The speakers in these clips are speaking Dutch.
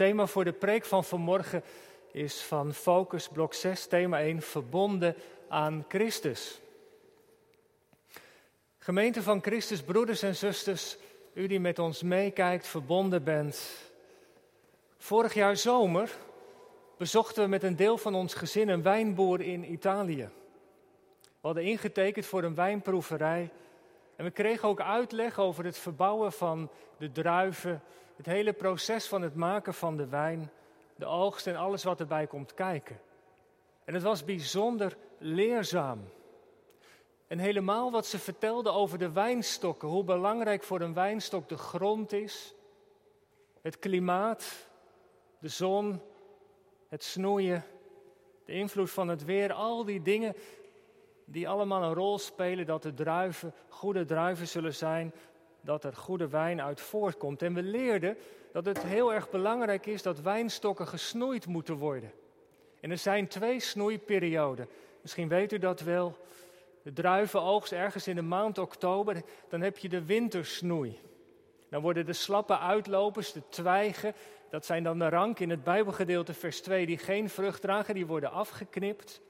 thema voor de preek van vanmorgen is van Focus Blok 6, thema 1, verbonden aan Christus. Gemeente van Christus, broeders en zusters, u die met ons meekijkt, verbonden bent. Vorig jaar zomer bezochten we met een deel van ons gezin een wijnboer in Italië. We hadden ingetekend voor een wijnproeverij en we kregen ook uitleg over het verbouwen van de druiven, het hele proces van het maken van de wijn, de oogst en alles wat erbij komt kijken. En het was bijzonder leerzaam. En helemaal wat ze vertelde over de wijnstokken, hoe belangrijk voor een wijnstok de grond is, het klimaat, de zon, het snoeien, de invloed van het weer, al die dingen die allemaal een rol spelen dat de druiven goede druiven zullen zijn, dat er goede wijn uit voortkomt. En we leerden dat het heel erg belangrijk is dat wijnstokken gesnoeid moeten worden. En er zijn twee snoeiperioden. Misschien weet u dat wel. De druivenoogst ergens in de maand oktober, dan heb je de wintersnoei. Dan worden de slappe uitlopers, de twijgen, dat zijn dan de rank in het Bijbelgedeelte vers 2, die geen vrucht dragen, die worden afgeknipt.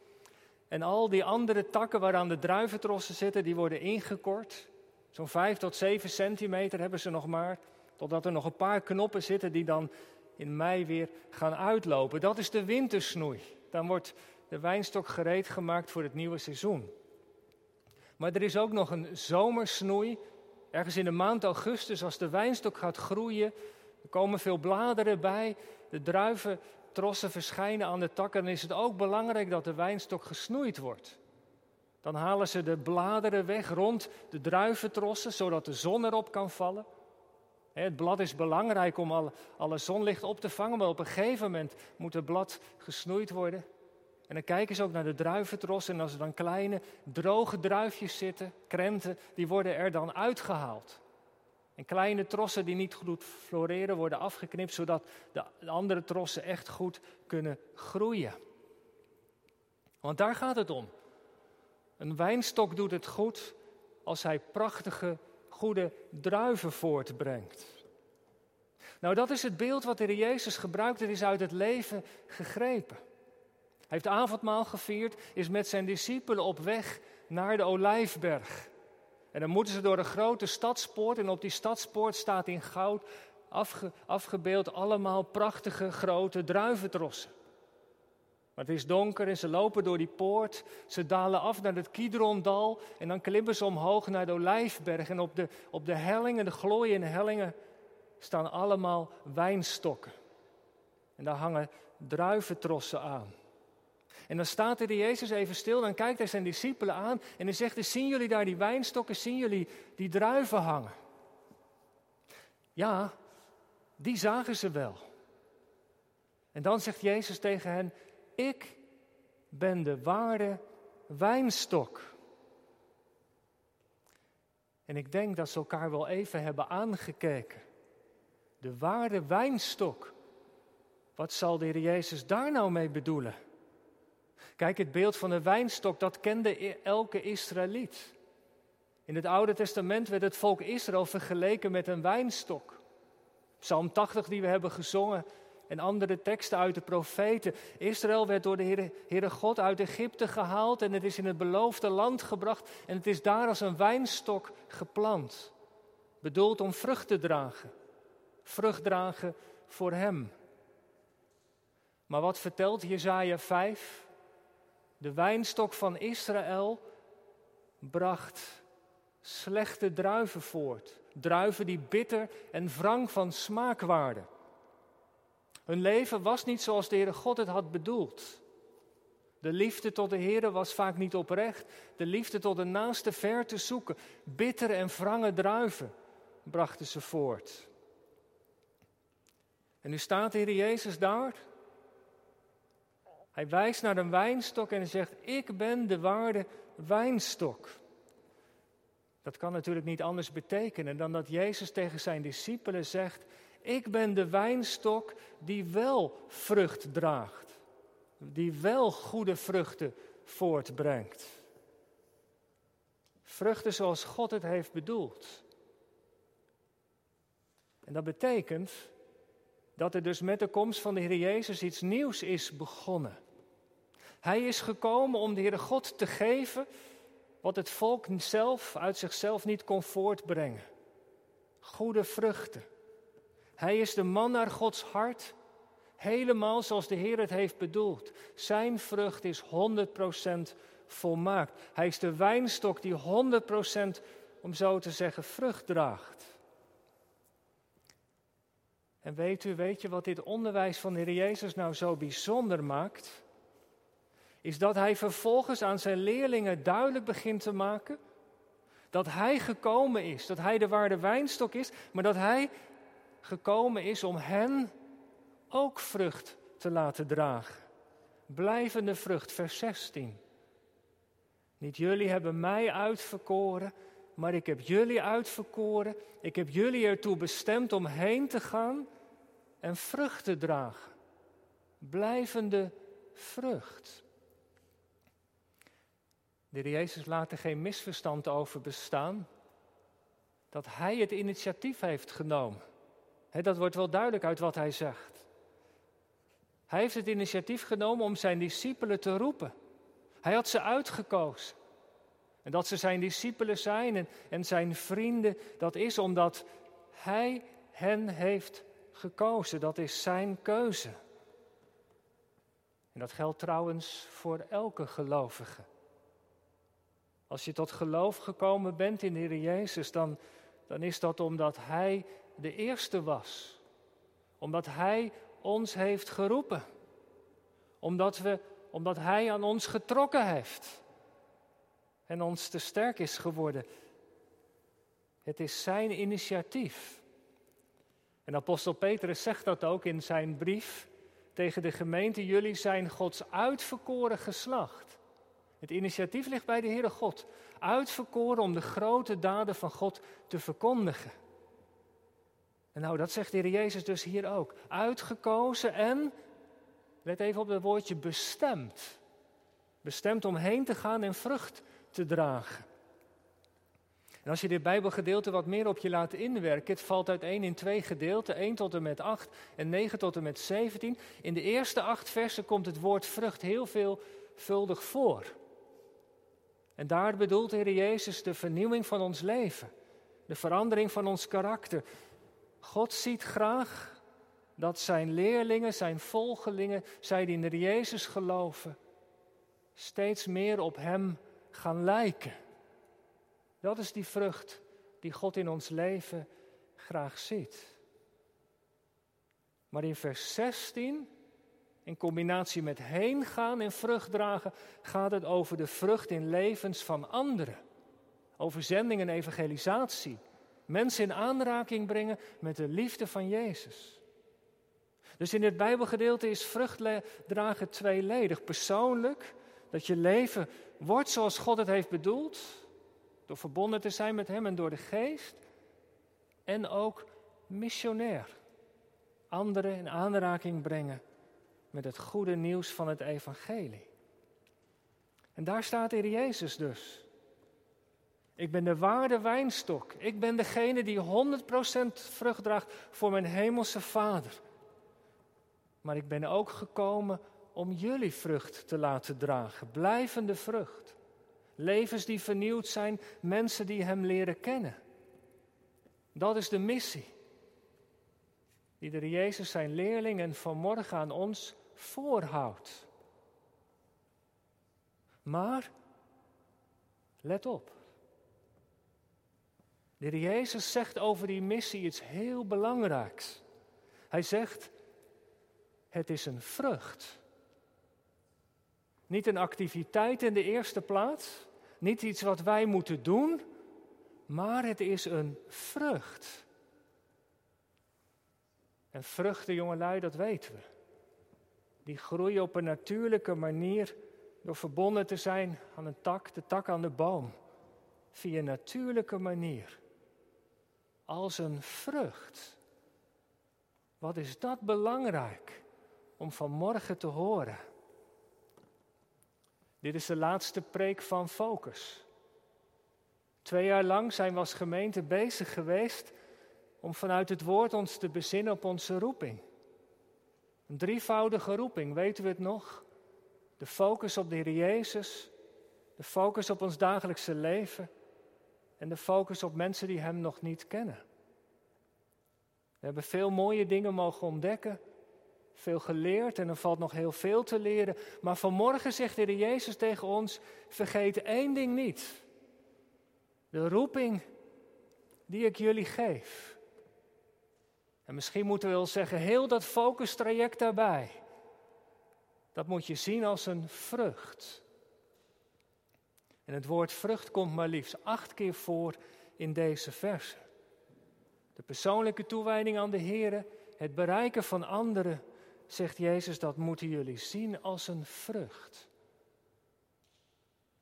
En al die andere takken waaraan de druiventrossen zitten, die worden ingekort. Zo'n 5 tot 7 centimeter hebben ze nog maar. Totdat er nog een paar knoppen zitten die dan in mei weer gaan uitlopen. Dat is de wintersnoei. Dan wordt de wijnstok gereed gemaakt voor het nieuwe seizoen. Maar er is ook nog een zomersnoei. Ergens in de maand augustus, als de wijnstok gaat groeien, er komen veel bladeren bij, de druiventrossen verschijnen aan de takken, dan is het ook belangrijk dat de wijnstok gesnoeid wordt. Dan halen ze de bladeren weg rond de druiventrossen, zodat de zon erop kan vallen. Het blad is belangrijk om alle, zonlicht op te vangen, maar op een gegeven moment moet het blad gesnoeid worden. En dan kijken ze ook naar de druiventrossen en als er dan kleine droge druifjes zitten, krenten, die worden er dan uitgehaald. En kleine trossen die niet goed floreren worden afgeknipt, zodat de andere trossen echt goed kunnen groeien. Want daar gaat het om. Een wijnstok doet het goed als hij prachtige, goede druiven voortbrengt. Nou, dat is het beeld wat de Jezus gebruikt. Het is uit het leven gegrepen. Hij heeft avondmaal gevierd, is met zijn discipelen op weg naar de Olijfberg. En dan moeten ze door een grote stadspoort. En op die stadspoort staat in goud afgebeeld allemaal prachtige grote druiventrossen. Het is donker en ze lopen door die poort. Ze dalen af naar het Kidrondal. En dan klimmen ze omhoog naar de Olijfberg. En op de, op de hellingen, de glooiende hellingen, staan allemaal wijnstokken. En daar hangen druiventrossen aan. En dan staat de Jezus even stil, dan kijkt hij zijn discipelen aan en hij zegt, zien jullie daar die wijnstokken, zien jullie die druiven hangen? Ja, die zagen ze wel. En dan zegt Jezus tegen hen, ik ben de ware wijnstok. En ik denk dat ze elkaar wel even hebben aangekeken. De ware wijnstok. Wat zal de Heer Jezus daar nou mee bedoelen? Kijk, het beeld van de wijnstok, dat kende elke Israëliet. In het Oude Testament werd het volk Israël vergeleken met een wijnstok. Psalm 80 die we hebben gezongen en andere teksten uit de profeten. Israël werd door de Heere, God uit Egypte gehaald en het is in het beloofde land gebracht en het is daar als een wijnstok geplant. Bedoeld om vrucht te dragen. Vrucht dragen voor hem. Maar wat vertelt Jezaja 5? De wijnstok van Israël bracht slechte druiven voort. Druiven die bitter en wrang van smaak waren. Hun leven was niet zoals de Heere God het had bedoeld. De liefde tot de Heere was vaak niet oprecht. De liefde tot de naaste ver te zoeken. Bittere en wrange druiven brachten ze voort. En nu staat de Heer Jezus daar hij wijst naar een wijnstok en zegt: Ik ben de waarde wijnstok. Dat kan natuurlijk niet anders betekenen dan dat Jezus tegen zijn discipelen zegt: Ik ben de wijnstok die wel vrucht draagt, die wel goede vruchten voortbrengt. Vruchten zoals God het heeft bedoeld. En dat betekent dat er dus met de komst van de Heer Jezus iets nieuws is begonnen. Hij is gekomen om de Heere God te geven wat het volk zelf uit zichzelf niet kon voortbrengen. Goede vruchten. Hij is de man naar Gods hart, helemaal zoals de Heer het heeft bedoeld. Zijn vrucht is 100% volmaakt. Hij is de wijnstok die 100%, om zo te zeggen, vrucht draagt. En weet u, weet je wat dit onderwijs van de Heer Jezus nou zo bijzonder maakt? Is dat hij vervolgens aan zijn leerlingen duidelijk begint te maken dat hij gekomen is, dat hij de waarde wijnstok is, maar dat hij gekomen is om hen ook vrucht te laten dragen. Blijvende vrucht, vers 16. Niet jullie hebben mij uitverkoren, maar ik heb jullie uitverkoren. Ik heb jullie ertoe bestemd om heen te gaan en vrucht te dragen. Blijvende vrucht. De Jezus laat er geen misverstand over bestaan. Dat hij het initiatief heeft genomen. Dat wordt wel duidelijk uit wat hij zegt. Hij heeft het initiatief genomen om zijn discipelen te roepen. Hij had ze uitgekozen. En dat ze zijn discipelen zijn en, en zijn vrienden, dat is omdat hij hen heeft gekozen. Dat is zijn keuze. En dat geldt trouwens voor elke gelovige. Als je tot geloof gekomen bent in de Heer Jezus, dan, dan is dat omdat Hij de eerste was. Omdat Hij ons heeft geroepen. Omdat, we, omdat Hij aan ons getrokken heeft. En ons te sterk is geworden. Het is Zijn initiatief. En apostel Petrus zegt dat ook in zijn brief tegen de gemeente. Jullie zijn Gods uitverkoren geslacht. Het initiatief ligt bij de Heere God. Uitverkoren om de grote daden van God te verkondigen. En nou, dat zegt de Heer Jezus dus hier ook. Uitgekozen en, let even op het woordje bestemd. Bestemd om heen te gaan en vrucht te dragen. En als je dit Bijbelgedeelte wat meer op je laat inwerken, het valt uiteen in twee gedeelten, 1 tot en met 8 en 9 tot en met 17. In de eerste acht versen komt het woord vrucht heel veelvuldig voor. En daar bedoelt de Heer Jezus de vernieuwing van ons leven, de verandering van ons karakter. God ziet graag dat zijn leerlingen, zijn volgelingen, zij die de Jezus geloven, steeds meer op Hem gaan lijken. Dat is die vrucht die God in ons leven graag ziet. Maar in vers 16 in combinatie met heen gaan en vrucht dragen, gaat het over de vrucht in levens van anderen. Over zending en evangelisatie. Mensen in aanraking brengen met de liefde van Jezus. Dus in dit Bijbelgedeelte is vrucht dragen tweeledig. Persoonlijk, dat je leven wordt zoals God het heeft bedoeld. Door verbonden te zijn met Hem en door de Geest. En ook missionair. Anderen in aanraking brengen met het goede nieuws van het evangelie. En daar staat in Jezus dus. Ik ben de waarde wijnstok. Ik ben degene die 100% vrucht draagt voor mijn hemelse Vader. Maar ik ben ook gekomen om jullie vrucht te laten dragen, blijvende vrucht. Levens die vernieuwd zijn, mensen die Hem leren kennen. Dat is de missie. Die de Jezus zijn leerlingen vanmorgen aan ons voorhoudt. Maar, let op. De heer Jezus zegt over die missie iets heel belangrijks. Hij zegt, het is een vrucht. Niet een activiteit in de eerste plaats, niet iets wat wij moeten doen, maar het is een vrucht. En vruchten, jongelui, dat weten we die groeien op een natuurlijke manier door verbonden te zijn aan een tak, de tak aan de boom. Via een natuurlijke manier. Als een vrucht. Wat is dat belangrijk om vanmorgen te horen? Dit is de laatste preek van Focus. Twee jaar lang zijn we als gemeente bezig geweest om vanuit het woord ons te bezinnen op onze roeping. Een drievoudige roeping, weten we het nog? De focus op de Heer Jezus, de focus op ons dagelijkse leven en de focus op mensen die Hem nog niet kennen. We hebben veel mooie dingen mogen ontdekken, veel geleerd en er valt nog heel veel te leren. Maar vanmorgen zegt de Jezus tegen ons: vergeet één ding niet. De roeping die ik jullie geef. En misschien moeten we wel zeggen, heel dat focustraject daarbij. Dat moet je zien als een vrucht. En het woord vrucht komt maar liefst acht keer voor in deze verse. De persoonlijke toewijding aan de Heer, het bereiken van anderen, zegt Jezus, dat moeten jullie zien als een vrucht.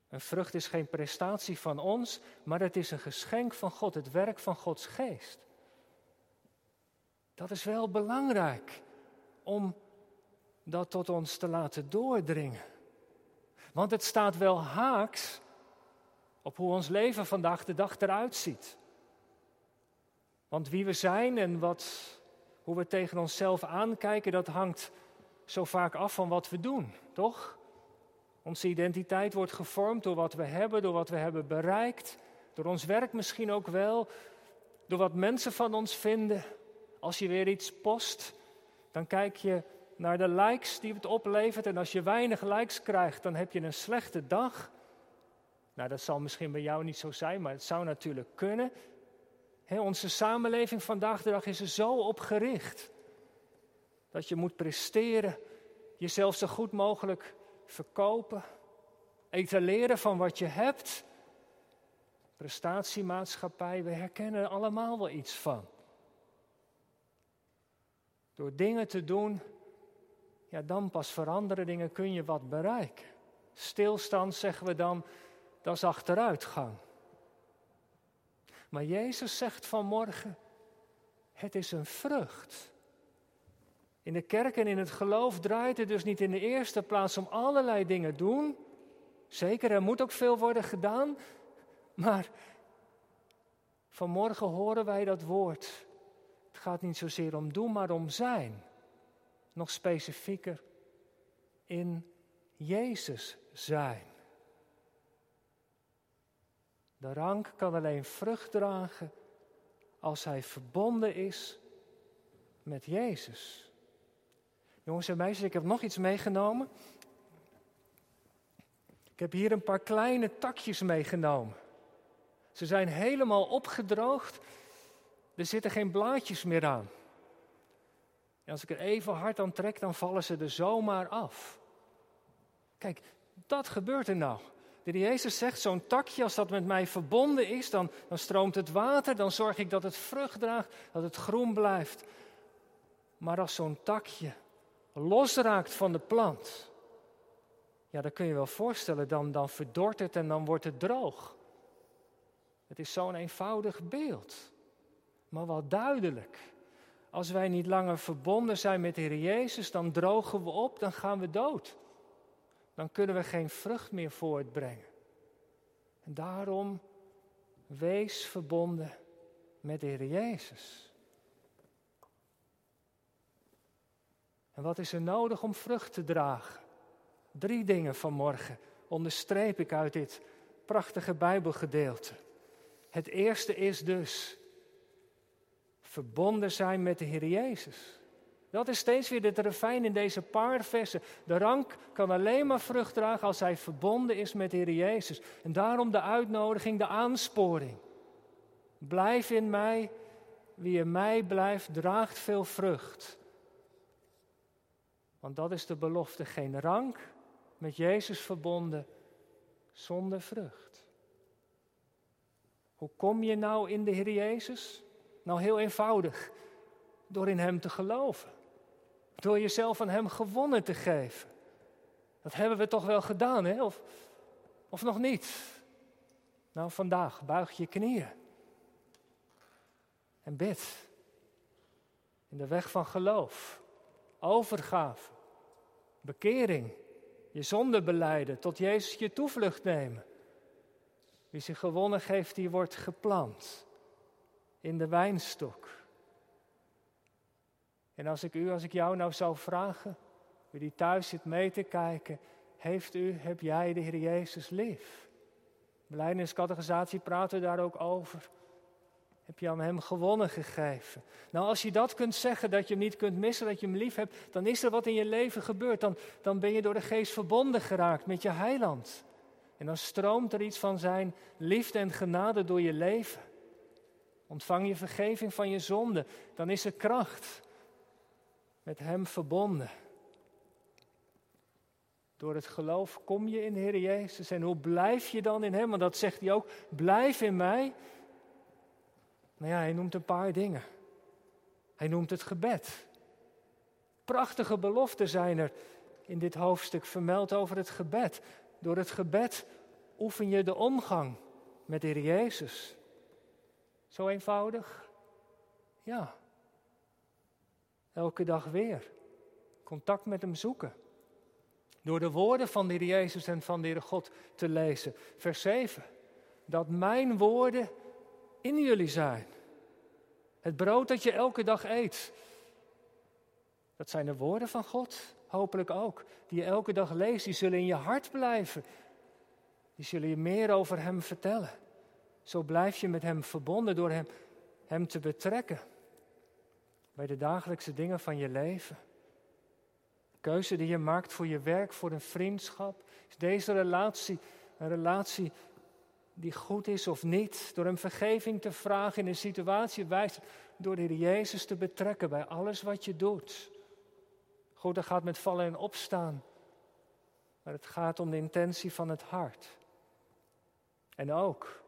Een vrucht is geen prestatie van ons, maar het is een geschenk van God, het werk van Gods geest. Dat is wel belangrijk om dat tot ons te laten doordringen. Want het staat wel haaks op hoe ons leven vandaag de dag eruit ziet. Want wie we zijn en wat, hoe we tegen onszelf aankijken, dat hangt zo vaak af van wat we doen, toch? Onze identiteit wordt gevormd door wat we hebben, door wat we hebben bereikt, door ons werk misschien ook wel, door wat mensen van ons vinden. Als je weer iets post, dan kijk je naar de likes die het oplevert. En als je weinig likes krijgt, dan heb je een slechte dag. Nou, dat zal misschien bij jou niet zo zijn, maar het zou natuurlijk kunnen. onze samenleving vandaag de dag is er zo op gericht. Dat je moet presteren, jezelf zo goed mogelijk verkopen, etaleren van wat je hebt. Prestatiemaatschappij, we herkennen er allemaal wel iets van. Door dingen te doen, ja, dan pas veranderen dingen kun je wat bereiken. Stilstand, zeggen we dan, dat is achteruitgang. Maar Jezus zegt vanmorgen, het is een vrucht. In de kerk en in het geloof draait het dus niet in de eerste plaats om allerlei dingen doen. Zeker, er moet ook veel worden gedaan. Maar vanmorgen horen wij dat woord. Het gaat niet zozeer om doen, maar om zijn. Nog specifieker, in Jezus zijn. De rank kan alleen vrucht dragen als hij verbonden is met Jezus. Jongens en meisjes, ik heb nog iets meegenomen. Ik heb hier een paar kleine takjes meegenomen. Ze zijn helemaal opgedroogd. Er zitten geen blaadjes meer aan. En als ik er even hard aan trek, dan vallen ze er zomaar af. Kijk, dat gebeurt er nou. De Jezus zegt, zo'n takje, als dat met mij verbonden is, dan, dan stroomt het water, dan zorg ik dat het vrucht draagt, dat het groen blijft. Maar als zo'n takje losraakt van de plant, ja, dan kun je wel voorstellen, dan, dan verdort het en dan wordt het droog. Het is zo'n eenvoudig beeld, maar wel duidelijk. Als wij niet langer verbonden zijn met de Heer Jezus, dan drogen we op, dan gaan we dood. Dan kunnen we geen vrucht meer voortbrengen. En daarom wees verbonden met de Heer Jezus. En wat is er nodig om vrucht te dragen? Drie dingen vanmorgen onderstreep ik uit dit prachtige Bijbelgedeelte. Het eerste is dus verbonden zijn met de Heer Jezus. Dat is steeds weer het refijn in deze paar versen. De rank kan alleen maar vrucht dragen als hij verbonden is met de Heer Jezus. En daarom de uitnodiging, de aansporing. Blijf in mij, wie in mij blijft, draagt veel vrucht. Want dat is de belofte, geen rank met Jezus verbonden zonder vrucht. Hoe kom je nou in de Heer Jezus? Nou heel eenvoudig, door in Hem te geloven. Door jezelf aan Hem gewonnen te geven. Dat hebben we toch wel gedaan, hè? Of, of nog niet? Nou, vandaag buig je knieën. En bid. In de weg van geloof overgave, bekering, je zonde beleiden, tot Jezus je toevlucht nemen. Wie zich gewonnen geeft, die wordt geplant in de wijnstok. En als ik u, als ik jou nou zou vragen, u die thuis zit mee te kijken, heeft u, heb jij de Heer Jezus lief? Beleidingscategorisatie praten we daar ook over. Heb je aan Hem gewonnen gegeven? Nou, als je dat kunt zeggen, dat je hem niet kunt missen, dat je Hem lief hebt, dan is er wat in je leven gebeurd. Dan, dan ben je door de Geest verbonden geraakt met je heiland. En dan stroomt er iets van Zijn liefde en genade door je leven. Ontvang je vergeving van je zonde, dan is er kracht. Met Hem verbonden. Door het geloof kom je in Heer Jezus. En hoe blijf je dan in Hem? Want dat zegt hij ook. Blijf in mij. Nou ja, hij noemt een paar dingen. Hij noemt het gebed. Prachtige beloften zijn er in dit hoofdstuk vermeld over het gebed. Door het gebed oefen je de omgang met Heer Jezus. Zo eenvoudig? Ja. Elke dag weer. Contact met Hem zoeken. Door de woorden van de Heer Jezus en van de Heer God te lezen. Vers 7. Dat mijn woorden in jullie zijn. Het brood dat je elke dag eet. Dat zijn de woorden van God, hopelijk ook. Die je elke dag leest, die zullen in je hart blijven. Die zullen je meer over Hem vertellen. Zo blijf je met Hem verbonden door Hem, hem te betrekken. Bij de dagelijkse dingen van je leven. Keuze die je maakt voor je werk, voor een vriendschap. Is deze relatie een relatie die goed is of niet? Door hem vergeving te vragen in een situatie wijst door de Heer Jezus te betrekken bij alles wat je doet. God, dat gaat met vallen en opstaan. Maar het gaat om de intentie van het hart. En ook,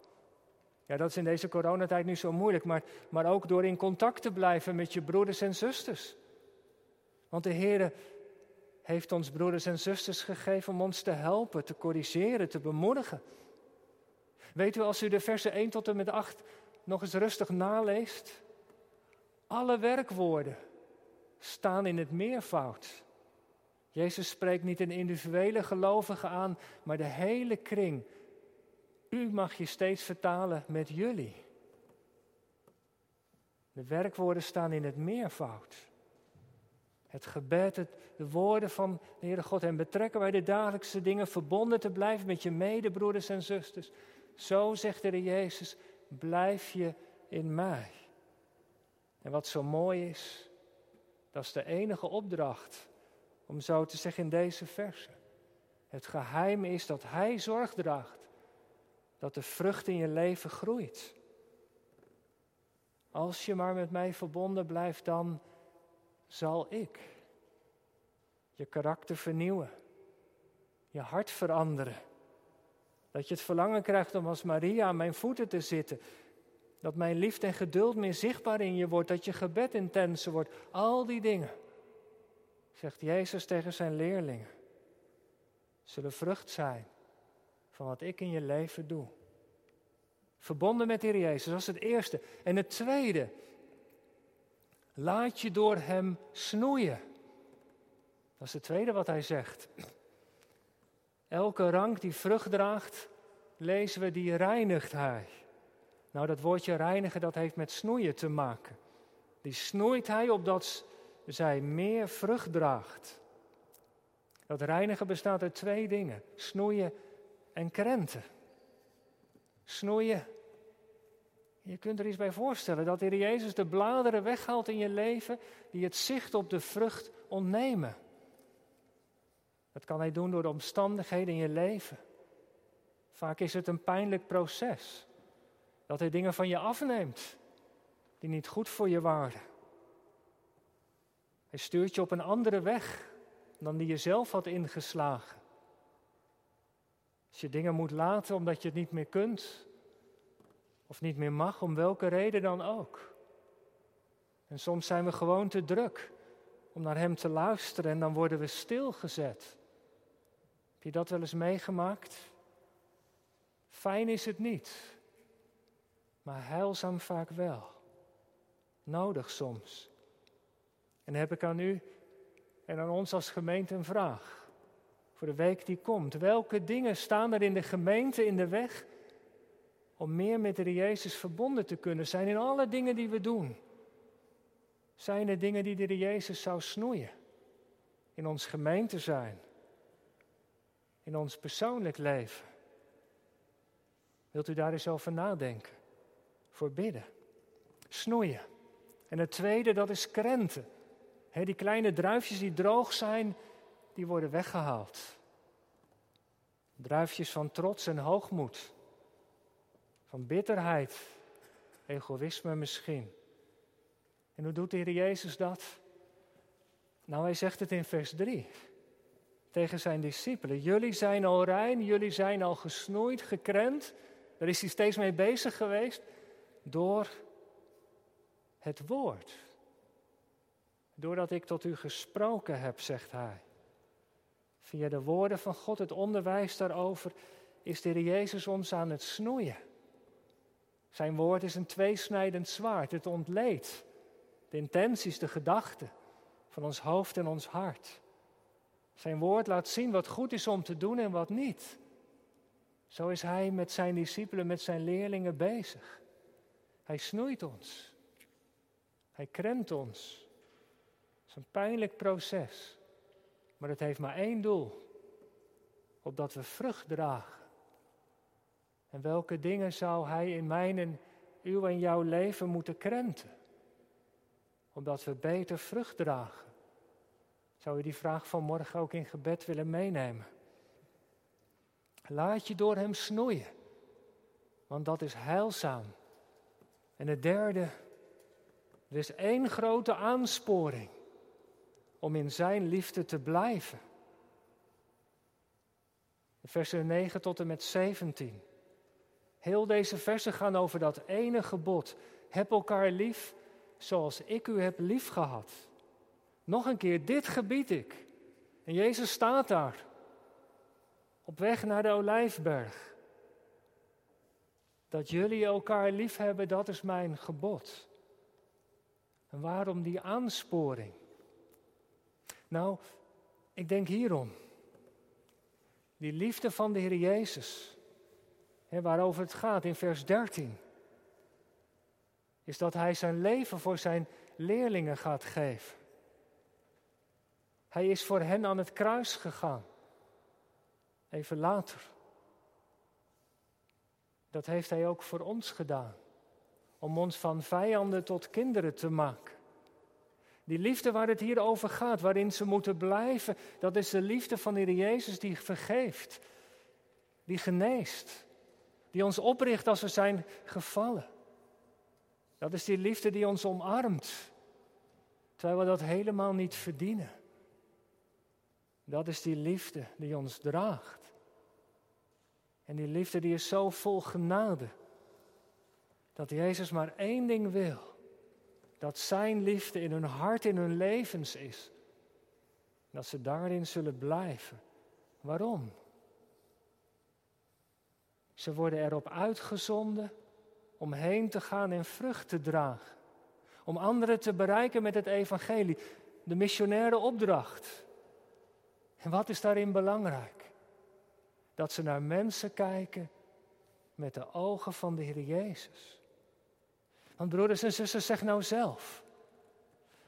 ja, dat is in deze coronatijd nu zo moeilijk, maar, maar ook door in contact te blijven met je broeders en zusters. Want de Heer heeft ons broeders en zusters gegeven om ons te helpen, te corrigeren, te bemoedigen. Weet u, als u de versen 1 tot en met 8 nog eens rustig naleest, alle werkwoorden staan in het meervoud. Jezus spreekt niet een individuele gelovige aan, maar de hele kring. U mag je steeds vertalen met jullie. De werkwoorden staan in het meervoud. Het gebed, het, de woorden van de Heere God en betrekken bij de dagelijkse dingen, verbonden te blijven met je medebroeders en zusters. Zo zegt de Heer Jezus, blijf je in mij. En wat zo mooi is, dat is de enige opdracht, om zo te zeggen in deze verse. Het geheim is dat Hij zorg draagt dat de vrucht in je leven groeit. Als je maar met mij verbonden blijft, dan zal ik je karakter vernieuwen, je hart veranderen. Dat je het verlangen krijgt om als Maria aan mijn voeten te zitten. Dat mijn liefde en geduld meer zichtbaar in je wordt. Dat je gebed intenser wordt. Al die dingen, zegt Jezus tegen zijn leerlingen, zullen vrucht zijn van wat ik in je leven doe. Verbonden met de Heer Jezus, dat is het eerste. En het tweede, laat je door Hem snoeien. Dat is het tweede wat Hij zegt. Elke rank die vrucht draagt, lezen we, die reinigt Hij. Nou, dat woordje reinigen, dat heeft met snoeien te maken. Die snoeit Hij opdat zij meer vrucht draagt. Dat reinigen bestaat uit twee dingen: snoeien en krenten. Snoeien. Je kunt er iets bij voorstellen dat de Heer Jezus de bladeren weghaalt in je leven die het zicht op de vrucht ontnemen. Dat kan hij doen door de omstandigheden in je leven. Vaak is het een pijnlijk proces. Dat hij dingen van je afneemt die niet goed voor je waren. Hij stuurt je op een andere weg dan die je zelf had ingeslagen. Als je dingen moet laten omdat je het niet meer kunt of niet meer mag, om welke reden dan ook. En soms zijn we gewoon te druk om naar Hem te luisteren en dan worden we stilgezet. Heb je dat wel eens meegemaakt? Fijn is het niet, maar heilzaam vaak wel. Nodig soms. En heb ik aan u en aan ons als gemeente een vraag. Voor de week die komt. Welke dingen staan er in de gemeente in de weg om meer met de Jezus verbonden te kunnen zijn in alle dingen die we doen? Zijn er dingen die de Jezus zou snoeien? In ons gemeente zijn? In ons persoonlijk leven? Wilt u daar eens over nadenken? Voor bidden. Snoeien. En het tweede, dat is krenten. die kleine druifjes die droog zijn, die worden weggehaald. Druifjes van trots en hoogmoed. Van bitterheid, egoïsme misschien. En hoe doet de Heer Jezus dat? Nou, hij zegt het in vers 3 tegen zijn discipelen. Jullie zijn al rein, jullie zijn al gesnoeid, gekrend. Daar is hij steeds mee bezig geweest. Door het woord. Doordat ik tot u gesproken heb, zegt hij. Via de woorden van God, het onderwijs daarover, is de Heer Jezus ons aan het snoeien. Zijn woord is een tweesnijdend zwaard. Het ontleedt de intenties, de gedachten van ons hoofd en ons hart. Zijn woord laat zien wat goed is om te doen en wat niet. Zo is hij met zijn discipelen, met zijn leerlingen bezig. Hij snoeit ons. Hij krent ons. Het is een pijnlijk proces. Maar het heeft maar één doel. Opdat we vrucht dragen. En welke dingen zou hij in mijn en uw en jouw leven moeten krenten? Opdat we beter vrucht dragen. Zou je die vraag van morgen ook in gebed willen meenemen? Laat je door hem snoeien, want dat is heilzaam. En het derde, er is één grote aansporing om in zijn liefde te blijven. Versen 9 tot en met 17. Heel deze versen gaan over dat ene gebod. Heb elkaar lief zoals ik u heb lief gehad. Nog een keer, dit gebied ik. En Jezus staat daar. Op weg naar de olijfberg. Dat jullie elkaar lief hebben, dat is mijn gebod. En waarom die aansporing? Nou, ik denk hierom. Die liefde van de Heer Jezus, hè, waarover het gaat in vers 13, is dat Hij zijn leven voor zijn leerlingen gaat geven. Hij is voor hen aan het kruis gegaan. Even later. Dat heeft Hij ook voor ons gedaan. Om ons van vijanden tot kinderen te maken. Die liefde waar het hier over gaat, waarin ze moeten blijven, dat is de liefde van de Heer Jezus die vergeeft, die geneest, die ons opricht als we zijn gevallen. Dat is die liefde die ons omarmt, terwijl we dat helemaal niet verdienen. Dat is die liefde die ons draagt. En die liefde die is zo vol genade, dat Jezus maar één ding wil dat Zijn liefde in hun hart, in hun levens is. Dat ze daarin zullen blijven. Waarom? Ze worden erop uitgezonden om heen te gaan en vrucht te dragen. Om anderen te bereiken met het evangelie. De missionaire opdracht. En wat is daarin belangrijk? Dat ze naar mensen kijken met de ogen van de Heer Jezus. Want broeders en zussen, zeg nou zelf.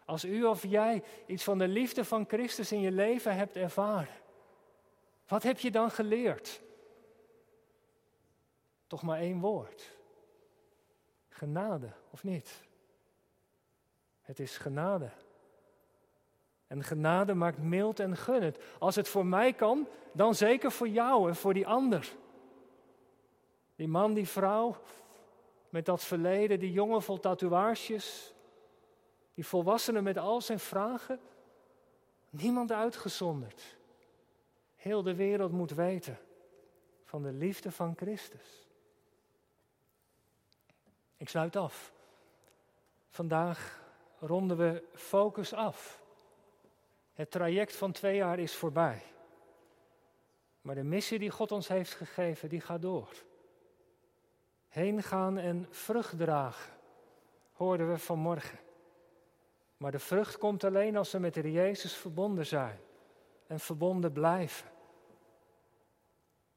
Als u of jij iets van de liefde van Christus in je leven hebt ervaren, wat heb je dan geleerd? Toch maar één woord. Genade, of niet? Het is genade. En genade maakt mild en gunnend. Als het voor mij kan, dan zeker voor jou en voor die ander. Die man, die vrouw, met dat verleden, die jongen vol tatoeages, die volwassene met al zijn vragen, niemand uitgezonderd. Heel de wereld moet weten van de liefde van Christus. Ik sluit af. Vandaag ronden we focus af. Het traject van twee jaar is voorbij. Maar de missie die God ons heeft gegeven, die gaat door. Heen gaan en vrucht dragen, hoorden we vanmorgen. Maar de vrucht komt alleen als we met de Jezus verbonden zijn en verbonden blijven.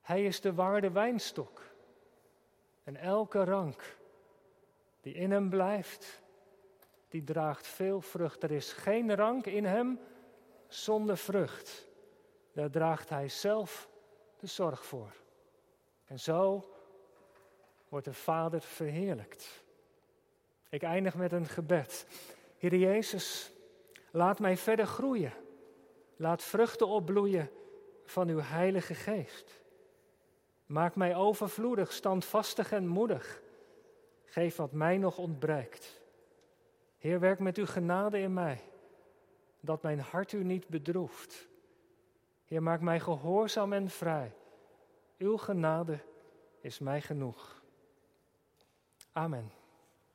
Hij is de waarde wijnstok. En elke rank die in hem blijft, die draagt veel vrucht. Er is geen rank in hem zonder vrucht. Daar draagt hij zelf de zorg voor. En zo wordt de Vader verheerlijkt. Ik eindig met een gebed. Heer Jezus, laat mij verder groeien. Laat vruchten opbloeien van uw Heilige Geest. Maak mij overvloedig, standvastig en moedig. Geef wat mij nog ontbreekt. Heer, werk met uw genade in mij, dat mijn hart u niet bedroeft. Heer, maak mij gehoorzaam en vrij. Uw genade is mij genoeg. Amen.